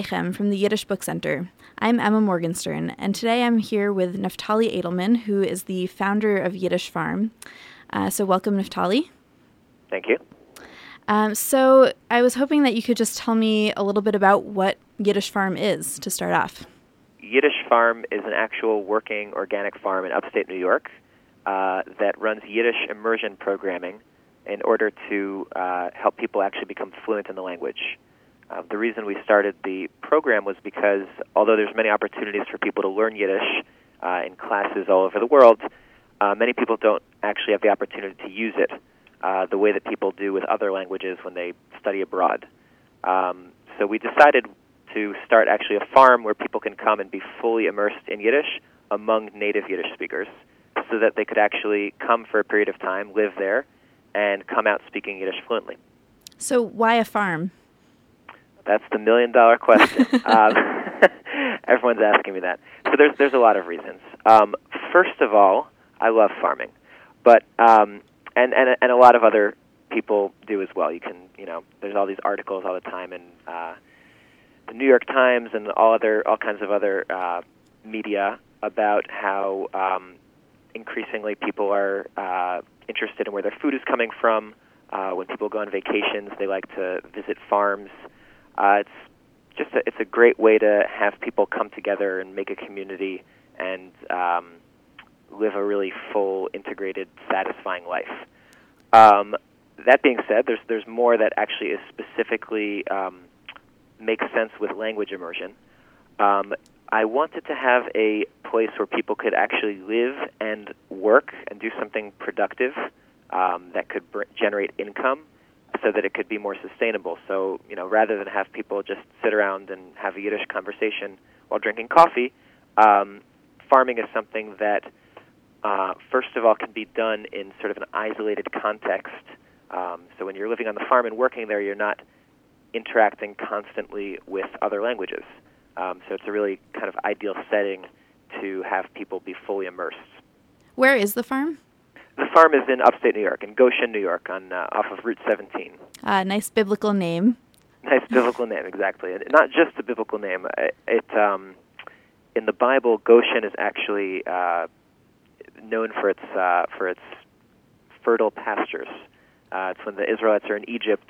Aleichem from the Yiddish Book Center. I'm Emma Morgenstern, and today I'm here with Naftali Ejdelman, who is the founder of Yiddish Farm. Uh, so, welcome, Naftali. Thank you. Um, so, I was hoping that you could just tell me a little bit about what Yiddish Farm is to start off. Yiddish Farm is an actual working organic farm in upstate New York uh, that runs Yiddish immersion programming in order to uh, help people actually become fluent in the language. Uh, the reason we started the program was because although there's many opportunities for people to learn Yiddish uh, in classes all over the world, uh, many people don't actually have the opportunity to use it uh, the way that people do with other languages when they study abroad. Um, so we decided to start actually a farm where people can come and be fully immersed in Yiddish among native Yiddish speakers so that they could actually come for a period of time, live there, and come out speaking Yiddish fluently. So, why a farm? That's the million dollar question. um, everyone's asking me that. So there's there's a lot of reasons. Um, first of all, I love farming, but um, and and and a lot of other people do as well. You can you know there's all these articles all the time in uh, the New York Times and all other all kinds of other uh, media about how um, increasingly people are uh, interested in where their food is coming from. Uh, when people go on vacations, they like to visit farms. Uh, it's just a, it's a great way to have people come together and make a community and um, live a really full, integrated, satisfying life. Um, that being said, there's there's more that actually is specifically um, makes sense with language immersion. Um, I wanted to have a place where people could actually live and work and do something productive um, that could br- generate income so that it could be more sustainable. So, you know, rather than have people just sit around and have a Yiddish conversation while drinking coffee, um, farming is something that, uh, first of all, can be done in sort of an isolated context. Um, so when you're living on the farm and working there, you're not interacting constantly with other languages. Um, so it's a really kind of ideal setting to have people be fully immersed. Where is the farm? The farm is in upstate New York, in Goshen, New York, on uh, off of Route 17. Uh, nice biblical name. Nice biblical name, exactly. And not just a biblical name. It, it um, in the Bible, Goshen is actually uh, known for its uh, for its fertile pastures. Uh, it's when the Israelites are in Egypt.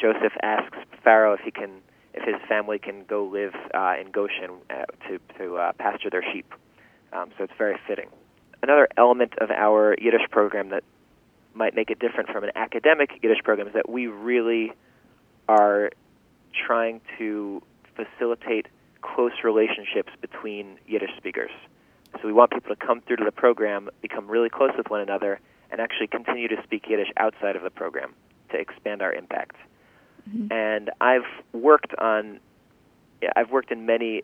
Joseph asks Pharaoh if he can, if his family can go live uh, in Goshen uh, to to uh, pasture their sheep. Um, so it's very fitting another element of our Yiddish program that might make it different from an academic Yiddish program is that we really are trying to facilitate close relationships between Yiddish speakers. So we want people to come through to the program, become really close with one another, and actually continue to speak Yiddish outside of the program to expand our impact. Mm-hmm. And I've worked on, I've worked in many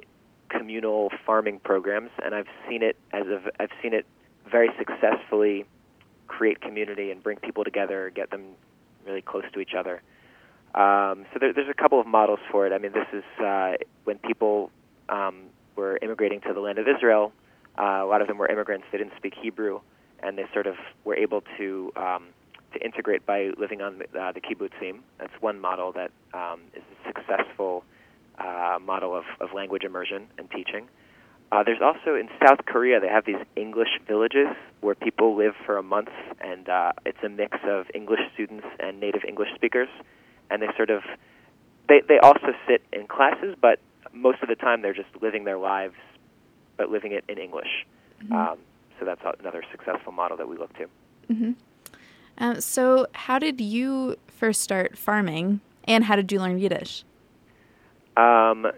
communal farming programs, and I've seen it as a, I've seen it very successfully create community and bring people together, get them really close to each other. Um, so there, there's a couple of models for it. I mean, this is uh, when people um, were immigrating to the land of Israel. Uh, a lot of them were immigrants. They didn't speak Hebrew, and they sort of were able to um, to integrate by living on the, uh, the kibbutzim. That's one model that um, is a successful uh, model of, of language immersion and teaching. Uh, there's also in South Korea they have these English villages where people live for a month, and uh, it's a mix of English students and native English speakers, and they sort of they they also sit in classes, but most of the time they're just living their lives, but living it in English. Mm-hmm. Um, so that's another successful model that we look to. Mm-hmm. Um, so, how did you first start farming, and how did you learn Yiddish? Um,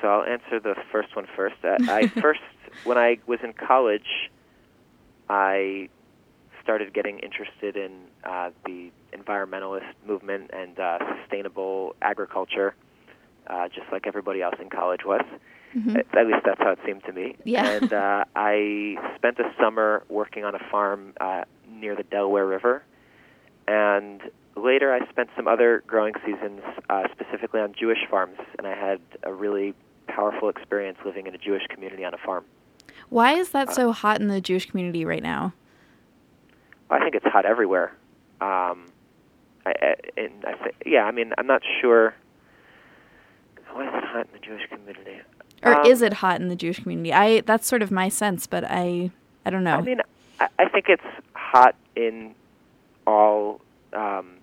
so I'll answer the first one first. Uh, I first, when I was in college, I started getting interested in uh, the environmentalist movement and uh, sustainable agriculture, uh, just like everybody else in college was. Mm-hmm. At, at least that's how it seemed to me. Yeah. And uh, I spent a summer working on a farm uh, near the Delaware River, and later I spent some other growing seasons uh, specifically on Jewish farms, and I had a really powerful experience living in a Jewish community on a farm. Why is that uh, so hot in the Jewish community right now? I think it's hot everywhere. Um, I, I, and I say, yeah, I mean, I'm not sure. Why is it hot in the Jewish community? Or Um, is it hot in the Jewish community? I that's sort of my sense, but I I don't know. I mean, I, I think it's hot in all um,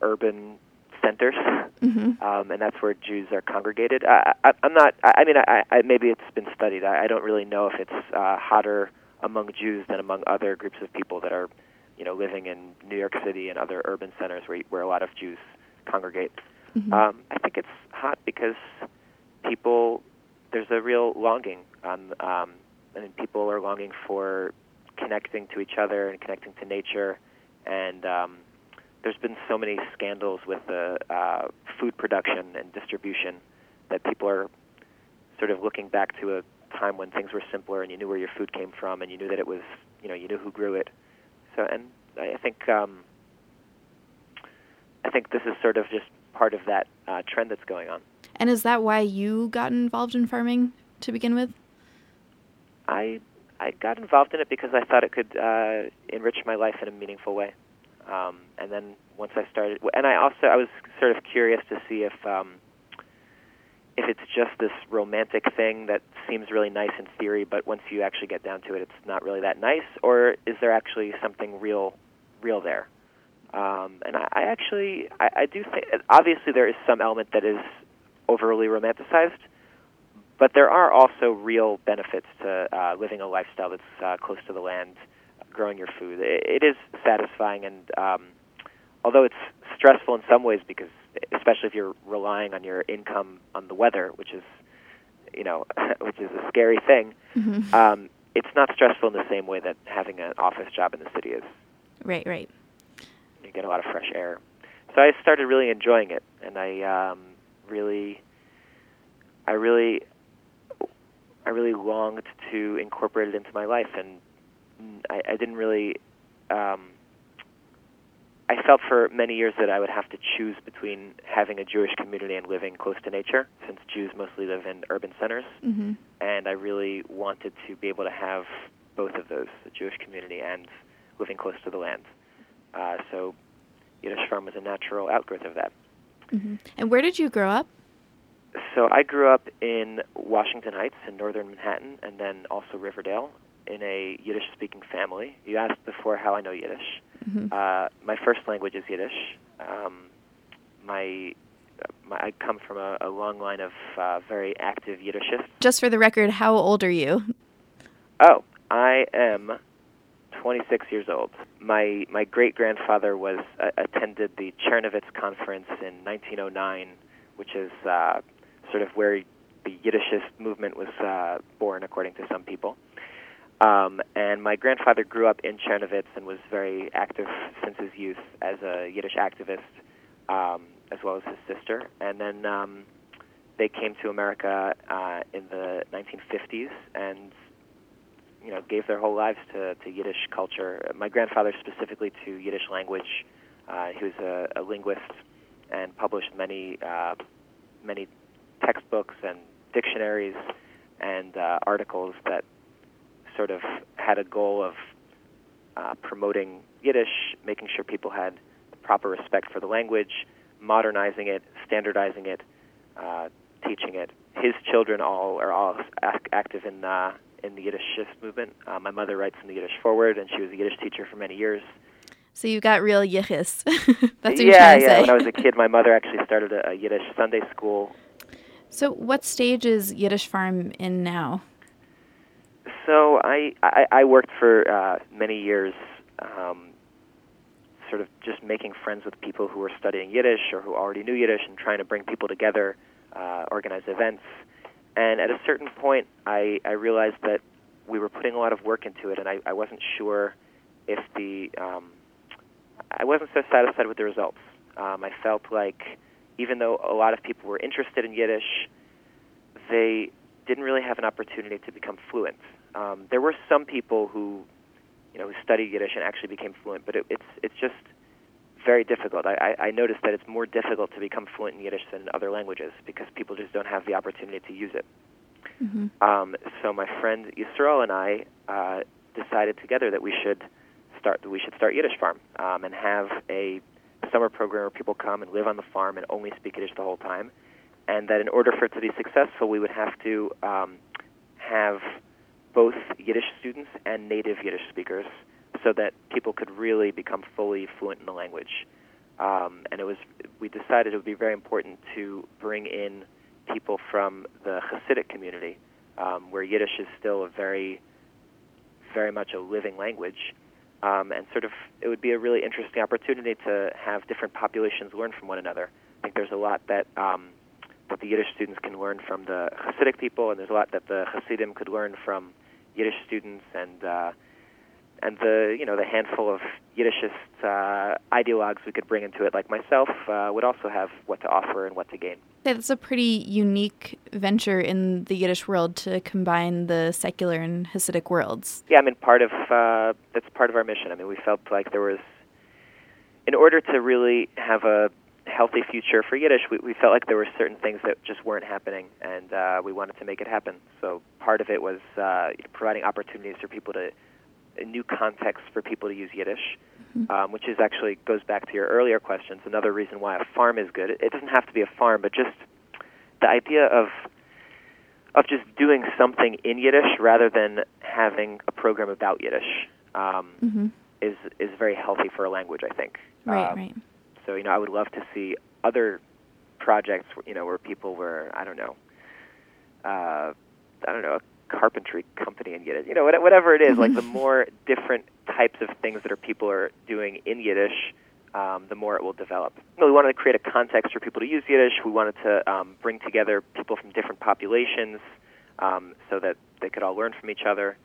urban centers, Mhm. um, and that's where Jews are congregated. I, I, I'm not. I, I mean, I, I, maybe it's been studied. I, I don't really know if it's uh, hotter among Jews than among other groups of people that are, you know, living in New York City and other urban centers where where a lot of Jews congregate. Mhm. Um, I think it's hot because people there's a real longing on um, I mean people are longing for connecting to each other and connecting to nature and um, there's been so many scandals with the uh, food production and distribution that people are sort of looking back to a time when things were simpler and you knew where your food came from and you knew that it was you know you knew who grew it so and I think um, I think this is sort of just part of that uh, trend that's going on. And is that why you got involved in farming to begin with? I I got involved in it because I thought it could uh, enrich my life in a meaningful way. Um, and then once I started, and I also I was sort of curious to see if um, if it's just this romantic thing that seems really nice in theory, but once you actually get down to it, it's not really that nice, or is there actually something real real there? Um, and I, I actually I, I do think obviously there is some element that is overly romanticized, but there are also real benefits to uh, living a lifestyle that's uh, close to the land, growing your food. It, it is satisfying, and um, although it's stressful in some ways, because especially if you're relying on your income on the weather, which is, you know, which is a scary thing. Mhm. Um, it's not stressful in the same way that having an office job in the city is. Right, right. You get a lot of fresh air. So I started really enjoying it, and I um, really, I really, I really longed to incorporate it into my life, and I, I didn't really. Um, I felt for many years that I would have to choose between having a Jewish community and living close to nature, since Jews mostly live in urban centers, hmm and I really wanted to be able to have both of those, the Jewish community and living close to the land. Uh, so Yiddish Farm was a natural outgrowth of that. hmm And where did you grow up? So I grew up in Washington Heights in northern Manhattan, and then also Riverdale in a Yiddish-speaking family. You asked before how I know Yiddish. hmm Uh, my first language is Yiddish. Um, my, my I come from a, a long line of uh, very active Yiddishists. Just for the record, how old are you? Oh, I am 26 years old. My my great grandfather was uh, attended the Chernovitz conference in 1909, which is uh, sort of where the Yiddishist movement was uh, born, according to some people. Um, and my grandfather grew up in Chernovitz and was very active since his youth as a Yiddish activist, um, as well as his sister. And then um, they came to America uh, in the 1950s and you know gave their whole lives to, to Yiddish culture. My grandfather specifically to Yiddish language. Uh, he was a, a linguist and published many uh, many textbooks and dictionaries and uh, articles that sort of had a goal of uh, promoting Yiddish, making sure people had proper respect for the language, modernizing it, standardizing it, uh, teaching it. His children all are all ac- active in uh, in the Yiddishist movement. Uh, my mother writes in the Yiddish Forward, and she was a Yiddish teacher for many years. So you got real yichus. That's what you're trying to yeah. say. When I was a kid, my mother actually started a, a Yiddish Sunday school. so what stage is Yiddish Farm in now? So I I, I worked for uh, many years, um, sort of just making friends with people who were studying Yiddish or who already knew Yiddish, and trying to bring people together, uh, organize events. And at a certain point, I I realized that we were putting a lot of work into it, and I, I wasn't sure if the um, I wasn't so satisfied with the results. Um, I felt like even though a lot of people were interested in Yiddish, they didn't really have an opportunity to become fluent. Um, there were some people who, you know, who studied Yiddish and actually became fluent, but it, it's it's just very difficult. I, I, I noticed that it's more difficult to become fluent in Yiddish than in other languages because people just don't have the opportunity to use it. hmm Um, so my friend Yisrael and I uh, decided together that we should start that we should start Yiddish Farm um, and have a summer program where people come and live on the farm and only speak Yiddish the whole time, and that in order for it to be successful, we would have to um, have both Yiddish students and native Yiddish speakers so that people could really become fully fluent in the language. Um, and it was we decided it would be very important to bring in people from the Hasidic community, um, where Yiddish is still a very, very much a living language, um, and sort of it would be a really interesting opportunity to have different populations learn from one another. I think there's a lot that um, that the Yiddish students can learn from the Hasidic people, and there's a lot that the Hasidim could learn from Yiddish students, and uh, and the you know the handful of Yiddishist uh, ideologues we could bring into it, like myself, uh, would also have what to offer and what to gain. It's a pretty unique venture in the Yiddish world to combine the secular and Hasidic worlds. Yeah, I mean, part of uh, that's part of our mission. I mean, we felt like there was, in order to really have a healthy future for Yiddish, we, we felt like there were certain things that just weren't happening, and uh, we wanted to make it happen. So part of it was uh, providing opportunities for people to a new context for people to use Yiddish, mm-hmm. um, which is actually goes back to your earlier questions. Another reason why a farm is good. It, doesn't have to be a farm, but just the idea of of just doing something in Yiddish rather than having a program about Yiddish um, mm-hmm. is is very healthy for a language. I think. Right. Um, right. So you know, I would love to see other projects. You know, where people were I don't know. Uh, I don't know a carpentry company in Yiddish. You know, whatever it is, like the more different types of things that are people are doing in Yiddish, um, the more it will develop. You know, we wanted to create a context for people to use Yiddish. We wanted to um, bring together people from different populations um, so that they could all learn from each other.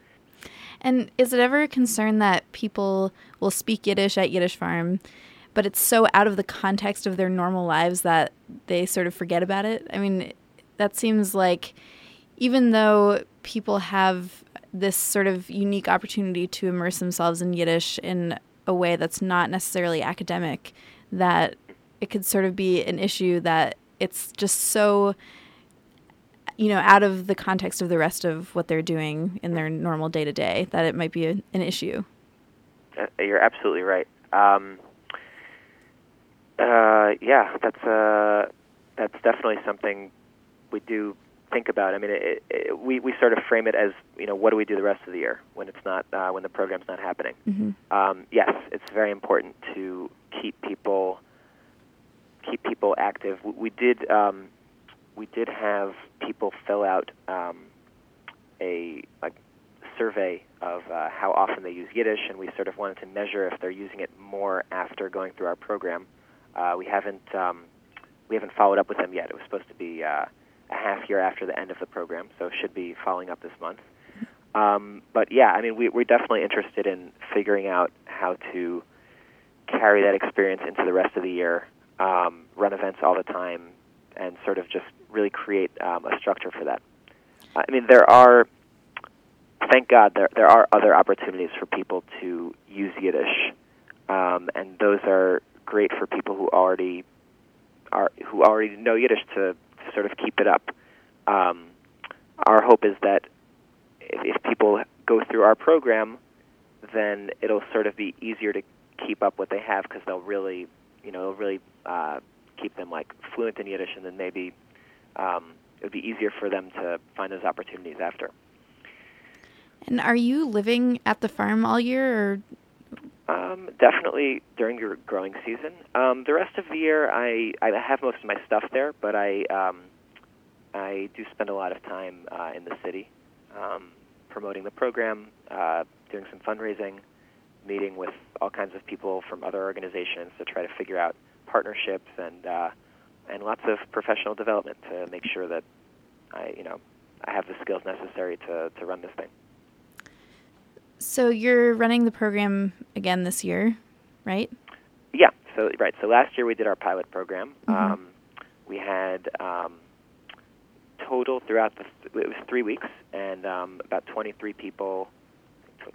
And is it ever a concern that people will speak Yiddish at Yiddish Farm, but it's so out of the context of their normal lives that they sort of forget about it? I mean, that seems like even though people have this sort of unique opportunity to immerse themselves in Yiddish in a way that's not necessarily academic, that it could sort of be an issue that it's just so you know out of the context of the rest of what they're doing in their normal day to day that it might be a, an issue. Uh, you're absolutely right. Um, uh, yeah, that's uh, that's definitely something we do think about. I mean, it, it, we we sort of frame it as you know, what do we do the rest of the year when it's not uh, when the program's not happening? Mm-hmm. Um, yes, it's very important to keep people keep people active. We, we did um, we did have people fill out um, a, a survey of uh, how often they use Yiddish, and we sort of wanted to measure if they're using it more after going through our program. Uh, we haven't um, we haven't followed up with them yet. It was supposed to be uh, a half year after the end of the program, so should be following up this month. Um, but yeah, I mean, we, we're definitely interested in figuring out how to carry that experience into the rest of the year, um, run events all the time, and sort of just really create um, a structure for that. I mean, there are, thank God, there there are other opportunities for people to use Yiddish, um, and those are great for people who already are who already know Yiddish to sort of keep it up. Um, our hope is that if, if people go through our program, then it'll sort of be easier to keep up what they have because they'll really, you know, it'll really uh, keep them like fluent in Yiddish, and then maybe um, it would be easier for them to find those opportunities after. And are you living at the farm all year, or um, definitely during your growing season. Um, the rest of the year, I I have most of my stuff there, but I um, I do spend a lot of time uh, in the city, um, promoting the program, uh, doing some fundraising, meeting with all kinds of people from other organizations to try to figure out partnerships and uh, and lots of professional development to make sure that I you know I have the skills necessary to to run this thing. So you're running the program again this year, right? Yeah. So right. So last year we did our pilot program. Mm-hmm. Um, we had um, total throughout the th- it was three weeks, and um, about 23 people,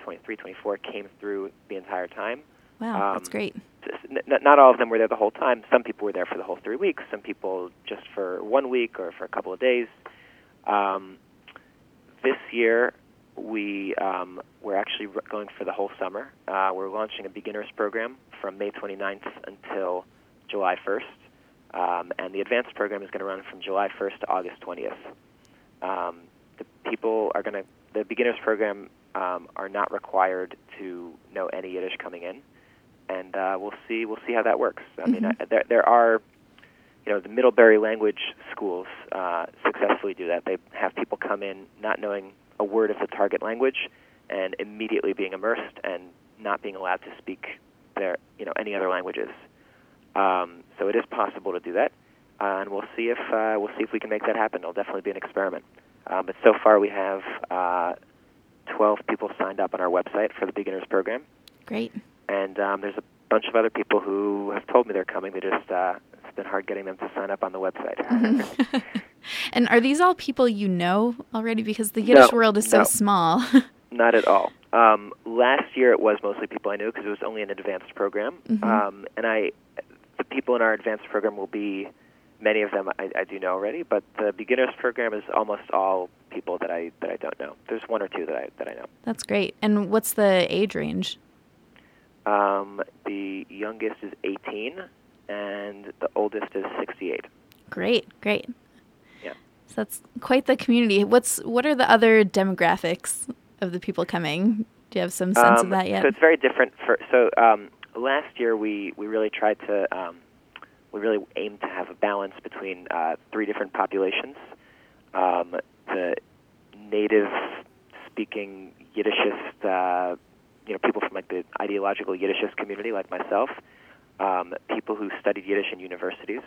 23, 24 came through the entire time. Wow, that's um, great. N- not all of them were there the whole time. Some people were there for the whole three weeks. Some people just for one week or for a couple of days. Um, this year, we um, we're actually going for the whole summer. Uh, we're launching a beginners program from May 29th until July 1st. Um, and the advanced program is going to run from July 1st to August 20th. Um, the people are going to, the beginners program um, are not required to know any Yiddish coming in, and uh, we'll see we'll see how that works. I mean, Mhm. I, there there are, you know, the Middlebury language schools uh, successfully do that. They have people come in not knowing a word of the target language, and immediately being immersed and not being allowed to speak their you know any other languages. Um, so it is possible to do that, uh, and we'll see if uh, we'll see if we can make that happen. It'll definitely be an experiment. Um, but so far we have uh, 12 people signed up on our website for the beginners program, Great. and um, there's a bunch of other people who have told me they're coming. They just uh, it's been hard getting them to sign up on the website. And are these all people you know already? Because the Yiddish No, world is so no. small. Not at all. Um, last year it was mostly people I knew because it was only an advanced program, Mhm. um, and I, the people in our advanced program will be, many of them I, I do know already, but the beginners program is almost all people that I that I don't know. There's one or two that I that I know. That's great. And what's the age range? Um, the youngest is 18, and the oldest is 68. Great, great. Yeah. So that's quite the community. What's what are the other demographics of the people coming? Do you have some sense um, of that yet? So it's very different. For so um, last year we we really tried to um, we really aimed to have a balance between uh, three different populations: um, the native speaking Yiddishist, uh, you know, people from like the ideological Yiddishist community, like myself, um, people who studied Yiddish in universities,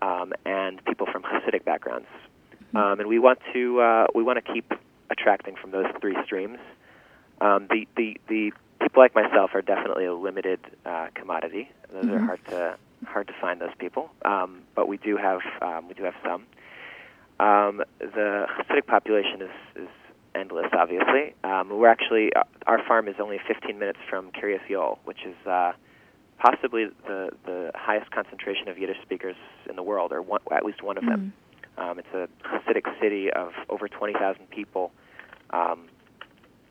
um, and people from Hasidic backgrounds. Um, and we want to uh, we want to keep attracting from those three streams. Um, the, the the people like myself are definitely a limited uh, commodity. Those are Mhm. hard to hard to find those people, um, but we do have um, we do have some. Um, the Hasidic population is, is endless, obviously. Um, we're actually uh, our farm is only 15 minutes from Kiryas Joel, which is uh, possibly the the highest concentration of Yiddish speakers in the world, or one, at least one of them. Um, it's a Hasidic city of over 20,000 people. Um,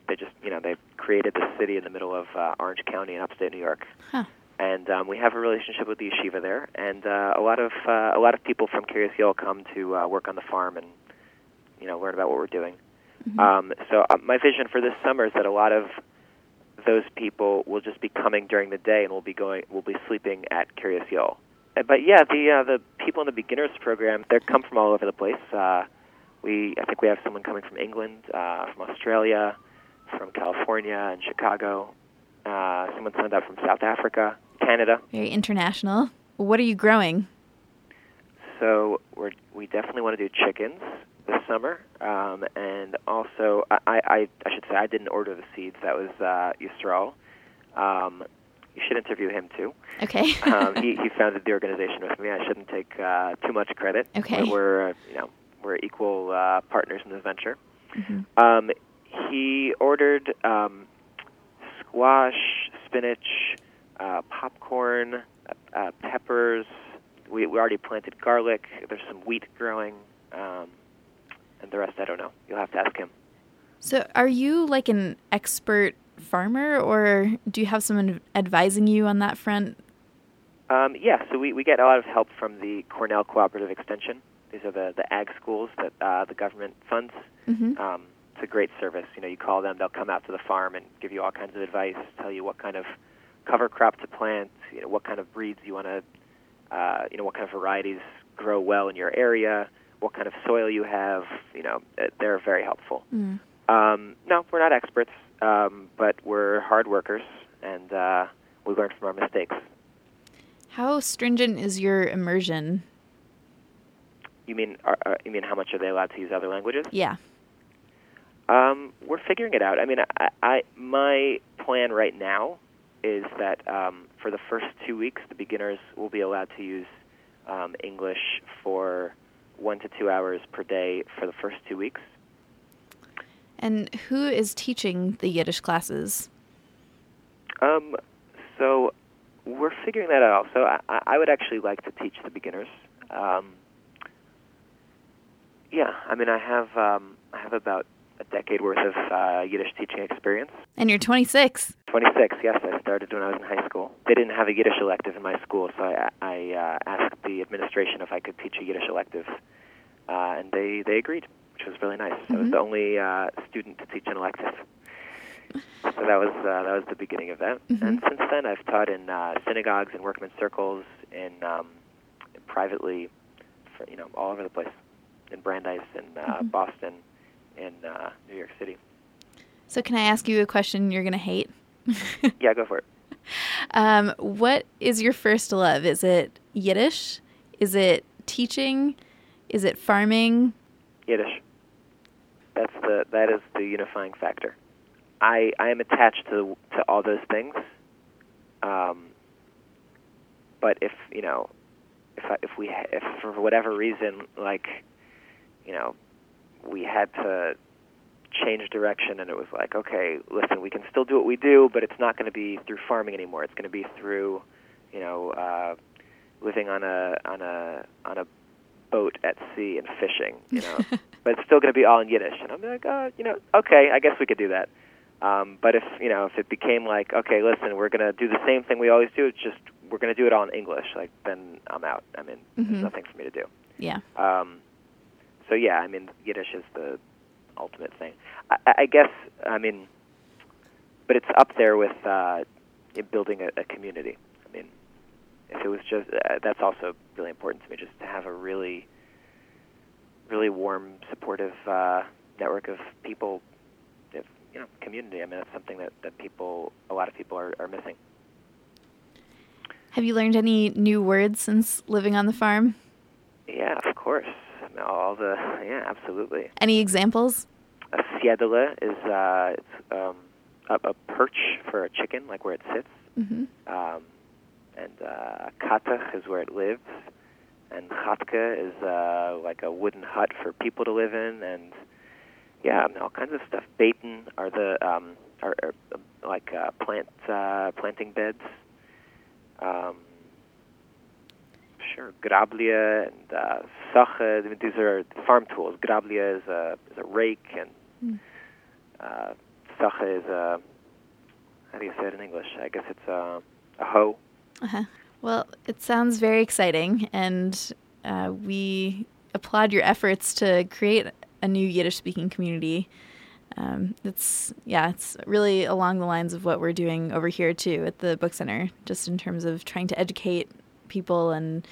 they just, you know, they created this city in the middle of uh, Orange County in upstate New York, Huh. and um, we have a relationship with the yeshiva there. And uh, a lot of uh, a lot of people from Kiryas Joel come to uh, work on the farm and, you know, learn about what we're doing. Mhm. Um, so uh, my vision for this summer is that a lot of those people will just be coming during the day and we'll be going, we'll be sleeping at Kiryas Joel. Uh, But yeah, the uh, the people in the beginners program, they come from all over the place. Uh, we, I think we have someone coming from England, uh, from Australia, from California and Chicago. Uh, someone signed up from South Africa, Canada. Very international. What are you growing? So we're, we definitely want to do chickens this summer, um, and also I, I, I should say I didn't order the seeds. That was uh, Yisrael. Um, you should interview him too. Okay. Um, he, he founded the organization with me. I shouldn't take uh, too much credit. Okay. We're, we're uh, you know we're equal uh, partners in this venture. Mhm. Um, he ordered um, squash, spinach, uh, popcorn, uh, uh, peppers. We, we already planted garlic. There's some wheat growing, um, and the rest I don't know. You'll have to ask him. So, are you like an expert farmer, or do you have someone advising you on that front? Um, yeah, so we, we get a lot of help from the Cornell Cooperative Extension. These are the, the ag schools that uh, the government funds. hmm Um, it's a great service. You know, you call them, they'll come out to the farm and give you all kinds of advice, tell you what kind of cover crop to plant, you know, what kind of breeds you want to, uh, you know, what kind of varieties grow well in your area, what kind of soil you have. You know, uh, they're very helpful. Mm. Um, no, we're not experts, um, but we're hard workers, and uh, we learn from our mistakes. How stringent is your immersion? You mean, are, are, you mean how much are they allowed to use other languages? Yeah. Um, we're figuring it out. I mean, I, I my plan right now is that um, for the first two weeks, the beginners will be allowed to use um, English for one to two hours per day for the first two weeks. And who is teaching the Yiddish classes? Um, so we're figuring that out. So I, I would actually like to teach the beginners. Um, yeah, I mean, I have um, I have about a decade worth of uh, Yiddish teaching experience. And you're 26. 26, yes. I started when I was in high school. They didn't have a Yiddish elective in my school, so I, I uh, asked the administration if I could teach a Yiddish elective, uh, and they they agreed, which was really nice. I was Mhm. the only uh, student to teach an elective. So that was uh, that was the beginning of that. Mhm. And since then, I've taught in uh, synagogues and workmen's circles, in, um, privately, for, you know, all over the place, in Brandeis, in uh, Mhm. Boston, in uh, New York City. So, can I ask you a question you're going to hate? Yeah, go for it. Um, what is your first love? Is it Yiddish? Is it teaching? Is it farming? Yiddish. That's the that is the unifying factor. I I am attached to to all those things. Um, but if you know, if I, if we if for whatever reason like, you know, we had to change direction and it was like, okay, listen, we can still do what we do, but it's not going to be through farming anymore. It's going to be through, you know, uh, living on a on a on a boat at sea and fishing, you know. but it's still going to be all in Yiddish. And I'm like, oh, you know, okay, I guess we could do that. Um, but if you know, if it became like, okay, listen, we're going to do the same thing we always do, it's just we're going to do it all in English, like then I'm out. I mean, Mhm. there's nothing for me to do. Yeah. Um, so yeah, I mean, Yiddish is the ultimate thing. I, I guess, I mean, but it's up there with uh, building a, a community. I mean, if it was just uh, that's also really important to me, just to have a really, really warm, supportive uh, network of people. If, you know, community. I mean, that's something that that people, a lot of people are, are missing. Have you learned any new words since living on the farm? Yeah, of course. All the yeah, absolutely. Any examples? A siedele is uh, it's um, a, a perch for a chicken, like where it sits, hmm um, and uh, katach is where it lives, and chatka is uh, like a wooden hut for people to live in, and yeah, all kinds of stuff. Baiten are the um, are, are like uh, plant uh, planting beds. Um, sure, grablia and uh, sache. These are farm tools. Grablia is a is a rake, and Mm. uh, sache is a how do you say it in English? I guess it's a, a hoe. Uh-huh. Well, it sounds very exciting, and uh, we applaud your efforts to create a new Yiddish-speaking community. Um, it's yeah, it's really along the lines of what we're doing over here too at the book center, just in terms of trying to educate people and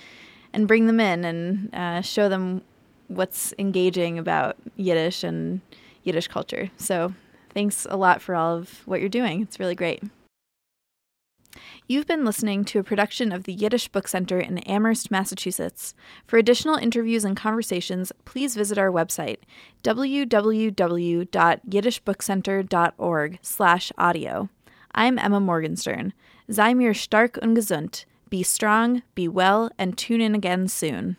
and bring them in and uh, show them what's engaging about Yiddish and Yiddish culture. So, thanks a lot for all of what you're doing. It's really great. You've been listening to a production of the Yiddish Book Center in Amherst, Massachusetts. For additional interviews and conversations, please visit our website, www.yiddishbookcenter.org/audio. I'm Emma Morgenstern. Sei stark und gesund. Be strong, be well, and tune in again soon.